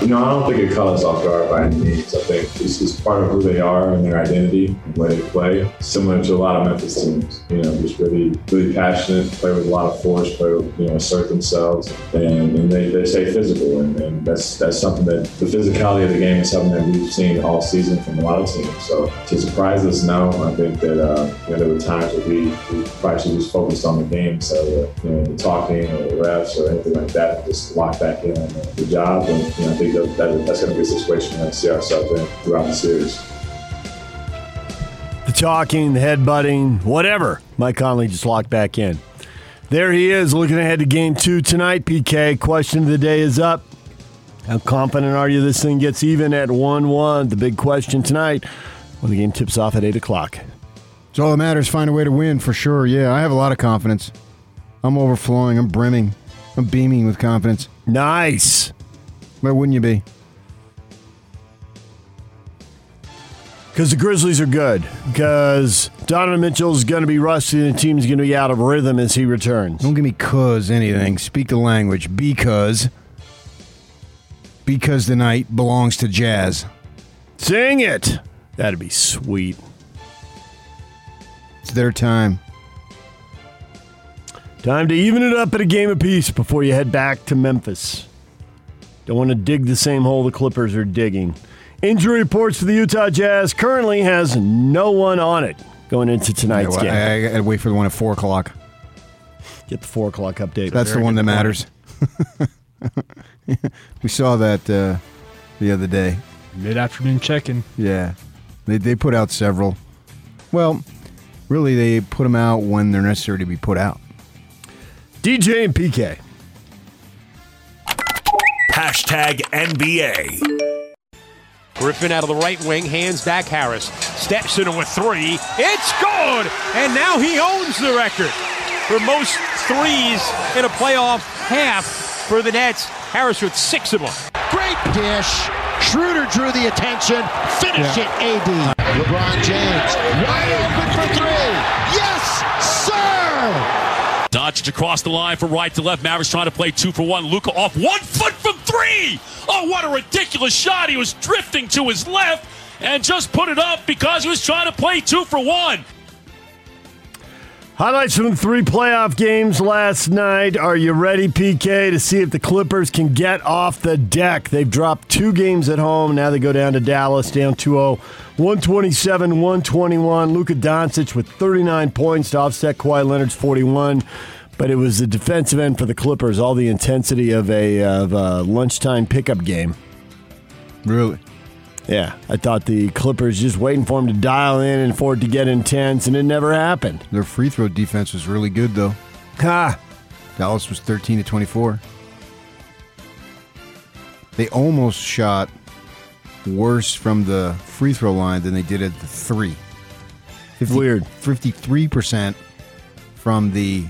You know, I don't think it caught us off guard by any means. I think this is part of who they are and their identity and the way they play. Similar to a lot of Memphis teams, you know, just really, really passionate, play with a lot of force, play with, you know, assert themselves, and, and they, they stay physical. And, and that's that's something that the physicality of the game is something that we've seen all season from a lot of teams. So to surprise us, no, I think that uh, you know, there were times that we, we probably should just focused on the game instead of you know, the talking or the refs or anything like that, just lock back in on the job. And you know, I think that, that that's going to be a situation that see ourselves in throughout the series. The talking, the headbutting, whatever. Mike Conley just locked back in. There he is, looking ahead to game two tonight. PK, question of the day is up. How confident are you this thing gets even at 1 1? The big question tonight when the game tips off at 8 o'clock. It's all that matters. Find a way to win for sure. Yeah, I have a lot of confidence. I'm overflowing. I'm brimming. I'm beaming with confidence. Nice. Why wouldn't you be? Because the Grizzlies are good. Because Donovan Mitchell's going to be rusty and the team's going to be out of rhythm as he returns. Don't give me cuz anything. Speak the language. Because. Because the night belongs to jazz. Sing it. That'd be sweet. It's their time. Time to even it up at a game apiece before you head back to Memphis. Don't want to dig the same hole the Clippers are digging. Injury reports for the Utah Jazz currently has no one on it going into tonight's I, game. I, I gotta wait for the one at 4 o'clock. Get the four o'clock update. That's the one that matters. we saw that uh, the other day. Mid afternoon check in. Yeah. They, they put out several. Well, really, they put them out when they're necessary to be put out. DJ and PK. Hashtag NBA. Griffin out of the right wing, hands back Harris. Steps in with three. It's good! And now he owns the record for most threes in a playoff half for the Nets. Harris with six of them. Great dish. Schroeder drew the attention. Finish it, AD. LeBron James wide open for three. Yes, sir. Doncic across the line from right to left. Mavericks trying to play two for one. Luka off one foot from three. Oh, what a ridiculous shot. He was drifting to his left and just put it up because he was trying to play two for one. Highlights from the three playoff games last night. Are you ready, PK, to see if the Clippers can get off the deck? They've dropped two games at home. Now they go down to Dallas, down 2 0, 127 121. Luka Doncic with 39 points to offset Kawhi Leonard's 41. But it was the defensive end for the Clippers, all the intensity of a, of a lunchtime pickup game. Really? Yeah, I thought the Clippers just waiting for him to dial in and for it to get intense, and it never happened. Their free throw defense was really good, though. Ha! Dallas was 13 to 24. They almost shot worse from the free throw line than they did at the three. 50, Weird. 53% from the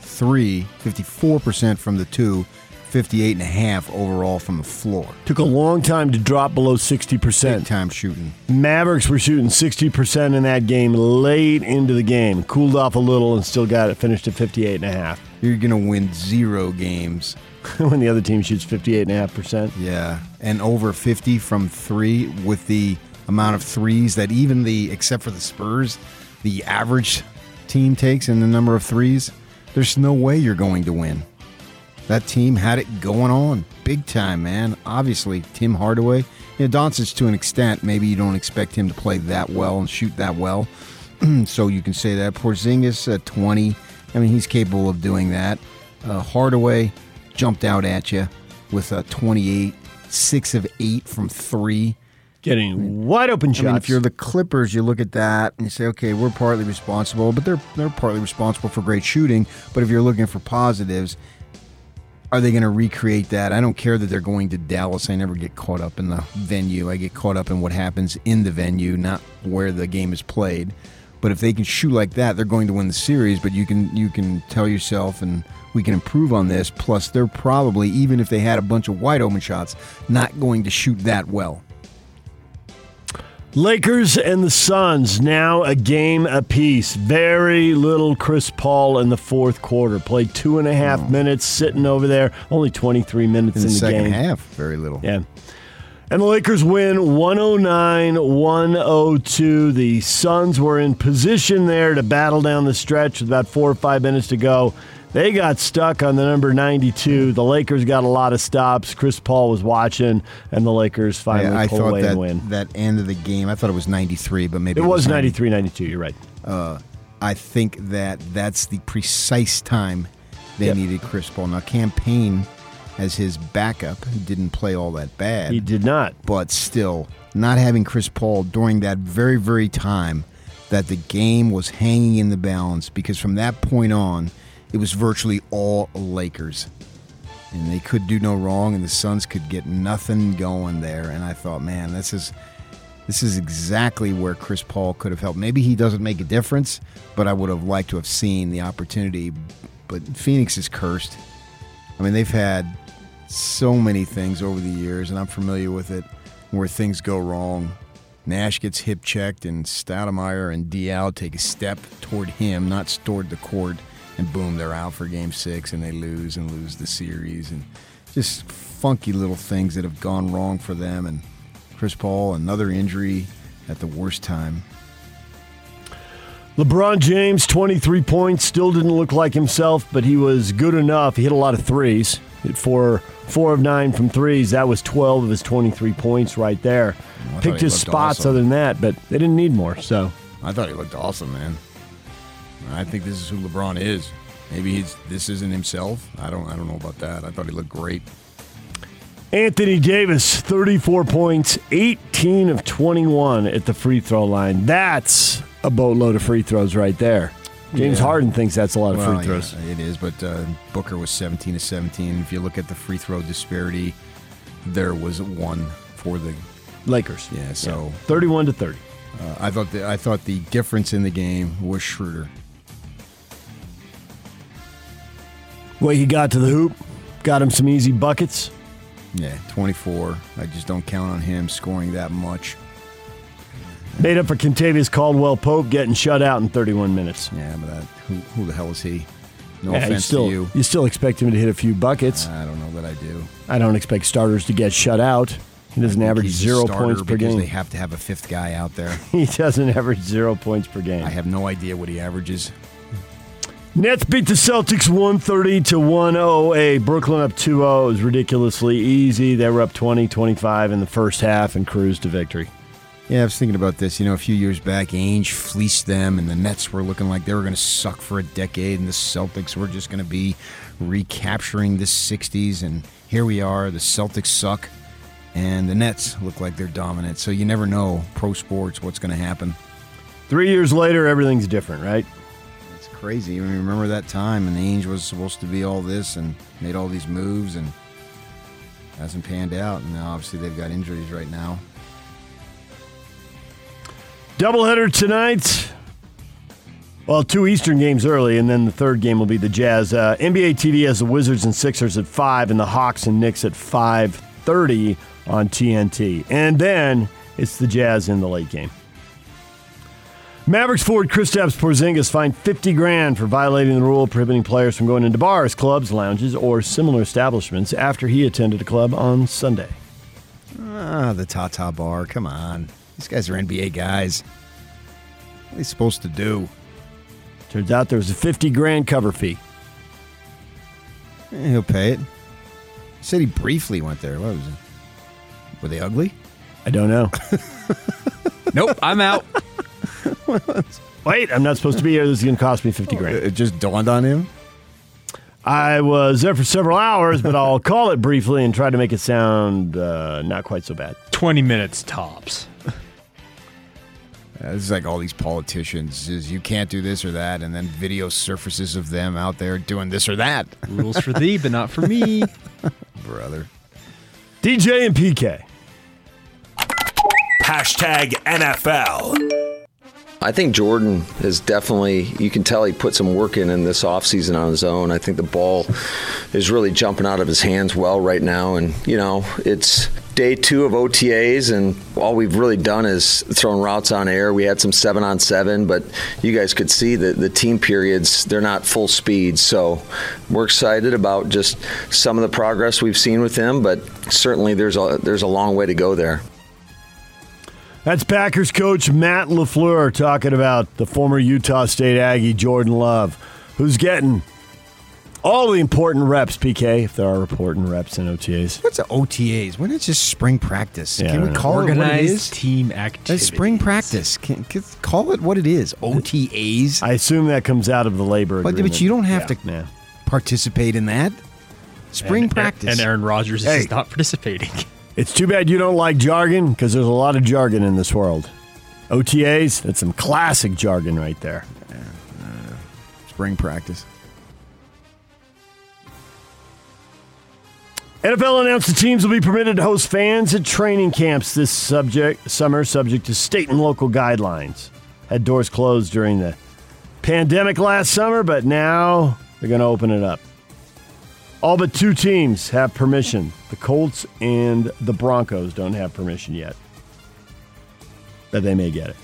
three, 54% from the two, 58 and a half overall from the floor. Took a long time to drop below 60%. Big time shooting. Mavericks were shooting 60% in that game late into the game. Cooled off a little and still got it finished at 58 and a half. You're going to win zero games. when the other team shoots 58.5%. Yeah, and over 50 from three with the amount of threes that even the, except for the Spurs, the average team takes in the number of threes. There's no way you're going to win. That team had it going on big time, man. Obviously, Tim Hardaway, you know, Doncic to an extent. Maybe you don't expect him to play that well and shoot that well, so you can say that. Porzingis at 20, I mean, he's capable of doing that. Uh, Hardaway jumped out at you with a 28, six of eight from three. Getting wide open I shots. mean, if you're the Clippers, you look at that and you say, okay, we're partly responsible, but they're they're partly responsible for great shooting. But if you're looking for positives, are they going to recreate that? I don't care that they're going to Dallas. I never get caught up in the venue. I get caught up in what happens in the venue, not where the game is played. But if they can shoot like that, they're going to win the series. But you can you can tell yourself, and we can improve on this. Plus, they're probably even if they had a bunch of wide open shots, not going to shoot that well. Lakers and the Suns now a game apiece. Very little Chris Paul in the fourth quarter. Played two and a half minutes sitting over there. Only 23 minutes In in, the, the second game. half, very little. Yeah. And the Lakers win 109 102. The Suns were in position there to battle down the stretch with about four or five minutes to go. They got stuck on the number 92. The Lakers got a lot of stops. Chris Paul was watching, and the Lakers finally I, I pull away that and win. that end of the game. I thought it was 93, but maybe It was 90. 93 92. You're right. Uh, I think that that's the precise time they Yep. needed Chris Paul. Now, Cam Payne as his backup didn't play all that bad. He did not. but still, not having Chris Paul during that very, very time that the game was hanging in the balance because from that point on, it was virtually all Lakers. And they could do no wrong, and the Suns could get nothing going there. And I thought, man, this is this is exactly where Chris Paul could have helped. Maybe he doesn't make a difference, but I would have liked to have seen the opportunity. But Phoenix is cursed. I mean, they've had so many things over the years, and I'm familiar with it, where things go wrong. Nash gets hip checked, and Stoudemire and Diaw take a step toward him, not toward the court, and boom, they're out for game six, and they lose and lose the series. And just funky little things that have gone wrong for them. And Chris Paul, another injury at the worst time. LeBron James, 23 points, still didn't look like himself, but he was good enough. He hit a lot of threes. Hit four, four of nine from threes. That was 12 of his 23 points right there. Picked his spots awesome. other than that, but they didn't need more. So I thought he looked awesome, man. I think this is who LeBron is. Maybe he's this isn't himself. I don't I don't know about that. I thought he looked great. Anthony Davis, 34 points, 18 of 21 at the free throw line. That's a boatload of free throws right there. James Yeah. Harden thinks that's a lot of Well, free throws. yeah, it is, but uh, Booker was 17 to 17. If you look at the free throw disparity, there was one for the Lakers. yeah. So 31 to 30. uh, I thought the, I thought the difference in the game was Schroeder. Way he got to the hoop, got him some easy buckets. Yeah, 24. I just don't count on him scoring that much. Made up for Kentavious Caldwell Pope getting shut out in 31 minutes. Yeah, but that, who, who the hell is he? No Yeah, you offense still, to you. you still expect him to hit a few buckets. I don't know that I do. I don't expect starters to get shut out. He doesn't average zero points per because game. They have to have a fifth guy out there. He doesn't average zero points per game. I have no idea what he averages. Nets beat the Celtics 130 to 108. Brooklyn up 2-0. It was ridiculously easy. They were up 20-25 in the first half and cruised to victory. Yeah, I was thinking about this. You know, a few years back, Ainge fleeced them, and the Nets were looking like they were going to suck for a decade, and the Celtics were just going to be recapturing the 60s. And here we are. The Celtics suck, and the Nets look like they're dominant. So you never know, pro sports, what's going to happen. Three years later, everything's different, right? Crazy. I mean, remember that time, and Ainge was supposed to be all this and made all these moves, and hasn't panned out. And now, obviously, they've got injuries right now. Doubleheader tonight. Well, two Eastern games early, and then the third game will be the Jazz. Uh, NBA TV has the Wizards and Sixers at five, and the Hawks and Knicks at five thirty on TNT. And then it's the Jazz in the late game. Mavericks forward Kristaps Porzingis fined 50 grand for violating the rule prohibiting players from going into bars, clubs, lounges, or similar establishments after he attended a club on Sunday. Ah, the Tata Bar. Come on. These guys are NBA guys. What are they supposed to do? Turns out there was a 50 grand cover fee. Eh, he'll pay it. He said he briefly went there. What was it? Were they ugly? I don't know. Nope, I'm out. Wait, I'm not supposed to be here. This is going to cost me 50 grand. It just dawned on him. I was there for several hours, but I'll call it briefly and try to make it sound uh, not quite so bad. 20 minutes tops. Uh, this is like all these politicians. Is you can't do this or that, and then video surfaces of them out there doing this or that. Rules for thee, but not for me. Brother. DJ and PK. Hashtag NFL. I think Jordan is definitely, you can tell he put some work in in this offseason on his own. I think the ball is really jumping out of his hands well right now. And, you know, it's day two of OTAs, and all we've really done is thrown routes on air. We had some seven on seven, but you guys could see that the team periods, they're not full speed. So we're excited about just some of the progress we've seen with him, but certainly there's a, there's a long way to go there. That's Packers coach Matt LaFleur talking about the former Utah State Aggie Jordan Love, who's getting all the important reps, PK, if there are important reps in OTAs. What's the OTAs? When it's just spring practice. Yeah, Can we don't know. call it what it Organized is? team activity. It's spring practice. Can, can- call it what it is. OTAs. I assume that comes out of the labor But, agreement. but you don't have Yeah, to yeah. participate in that. Spring and, practice. And Aaron Rodgers Hey. is not participating. It's too bad you don't like jargon because there's a lot of jargon in this world. OTAs, that's some classic jargon right there. spring practice. NFL announced the teams will be permitted to host fans at training camps this subject summer, subject to state and local guidelines. Had doors closed during the pandemic last summer, but now they're going to open it up. All but two teams have permission. The Colts and the Broncos don't have permission yet, but they may get it.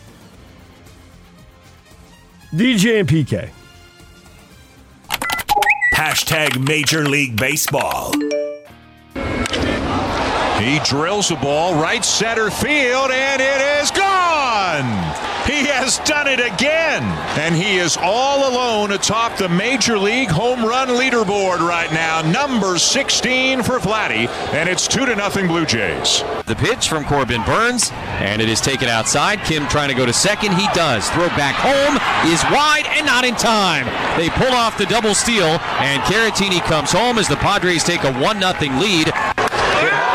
DJ and PK. Hashtag Major League Baseball. He drills the ball right center field, and it is gone. He has done it again, and he is all alone atop the Major League home run leaderboard right now. Number 16 for Vladdy, and it's two to nothing Blue Jays. The pitch from Corbin Burnes, and it is taken outside. Kim trying to go to second. He does. Throw back home is wide and not in time. They pull off the double steal, and Caratini comes home as the Padres take a 1 0 lead.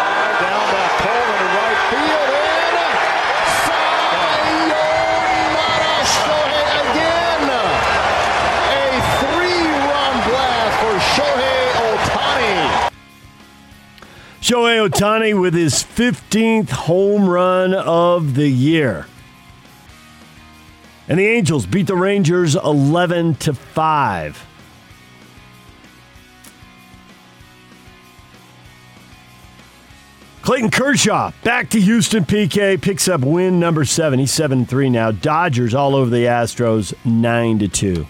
Shohei Ohtani with his 15th home run of the year. And the Angels beat the Rangers 11 to 5. Clayton Kershaw back to Houston PK picks up win number 7. He's 7-3 now. Dodgers all over the Astros 9 to 2.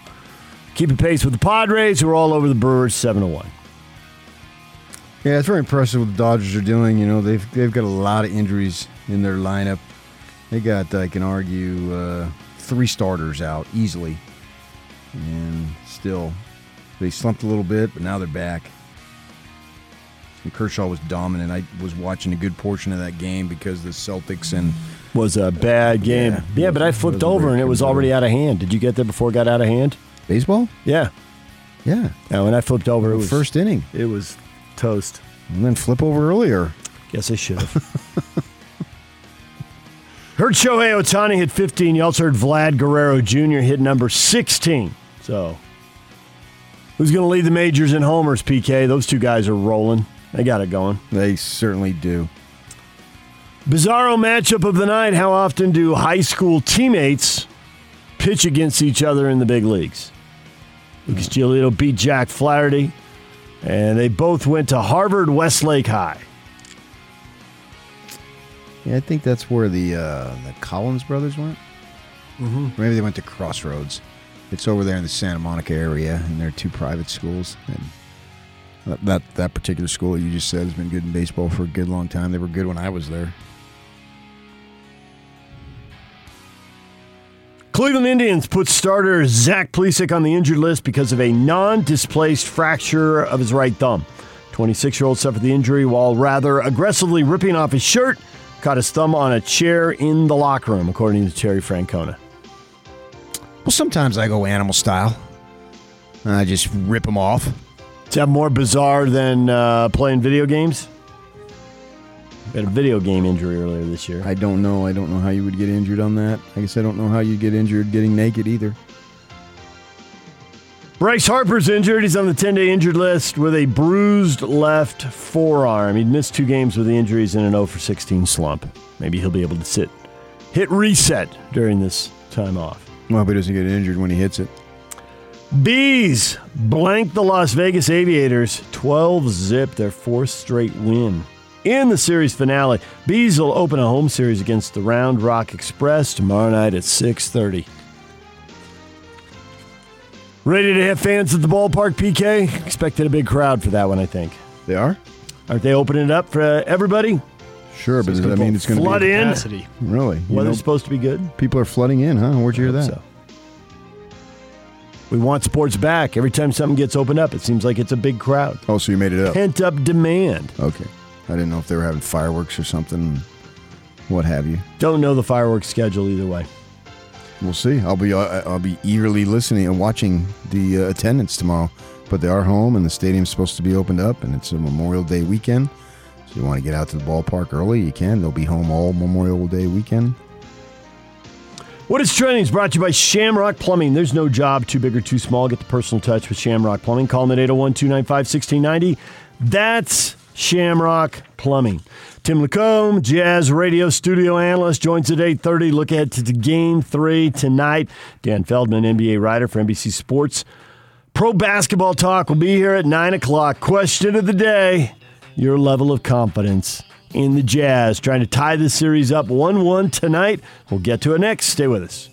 Keeping pace with the Padres who are all over the Brewers 7 to 1. Yeah, it's very impressive what the Dodgers are doing. You know, they've they've got a lot of injuries in their lineup. They got, I can argue, uh, three starters out easily, and still they slumped a little bit, but now they're back. And Kershaw was dominant. I was watching a good portion of that game because the Celtics and was a bad game. Yeah, Yeah. but I flipped over and it was already out of hand. Did you get there before it got out of hand? baseball. Yeah. Yeah, Now when I flipped over, it was first inning, It was toast. and then flip over earlier. Guess I should have. heard Shohei Ohtani hit 15. You also heard Vlad Guerrero Jr. hit number 16. So, who's going to lead the majors in homers? PK. Those two guys are rolling. They got it going. They certainly do. Bizarro matchup of the night. How often do high school teammates pitch against each other in the big leagues? Lucas Giolito beat Jack Flaherty, and they both went to Harvard Westlake High. Yeah, I think that's where the uh, the Collins brothers went. Mm-hmm. Maybe they went to Crossroads. It's over there in the Santa Monica area, and they're two private schools. And that, that that particular school you just said has been good in baseball for a good long time. They were good when I was there. Cleveland Indians put starter Zach Plesac on the injured list because of a non-displaced fracture of his right thumb. 26-year-old suffered the injury while rather aggressively ripping off his shirt, caught his thumb on a chair in the locker room, according to Terry Francona. Well, sometimes I go animal style. I just rip them off. Is that more bizarre than uh, playing video games? Had a video game injury earlier this year. I don't know. I don't know how you would get injured on that. I guess I don't know how you get injured getting naked either. Bryce Harper's injured. He's on the 10 day injured list with a bruised left forearm. He'd missed two games with the injuries in an 0 for 16 slump. Maybe he'll be able to sit, hit reset during this time off. Well, hope he doesn't get injured when he hits it. Bees blank the Las Vegas Aviators 12 zip, their fourth straight win. In the series finale, Bees will open a home series against the Round Rock Express tomorrow night at 6:30. Ready to have fans at the ballpark, PK? Expected a big crowd for that one, I think. They are? Aren't they opening it up for uh, everybody? Sure, but I mean it's going to flood in? Capacity. Really? You Weather's know, supposed to be good. people are flooding in, huh? Where'd you hear that? So. We want sports back. Every time something gets opened up, it seems like it's a big crowd. Oh, so you made it up. Pent up demand. Okay. I didn't know if they were having fireworks or something, what have you. Don't know the fireworks schedule either way. We'll see. I'll be uh, I'll be eagerly listening and watching the uh, attendance tomorrow. But they are home, and the stadium's supposed to be opened up, and it's a Memorial Day weekend. So you want to get out to the ballpark early, you can. They'll be home all Memorial Day weekend. What is trending is brought to you by Shamrock Plumbing. There's no job too big or too small. Get the personal touch with Shamrock Plumbing. Call them at 801 295 1690. That's Shamrock Plumbing. Tim Lacombe, Jazz Radio studio analyst, joins at 8.30. Look ahead to the game three tonight. Dan Feldman, NBA writer for NBC Sports. Pro basketball talk will be here at 9 o'clock. Question of the day your level of confidence in the Jazz. Trying to tie the series up 1 1 tonight. We'll get to it next. Stay with us.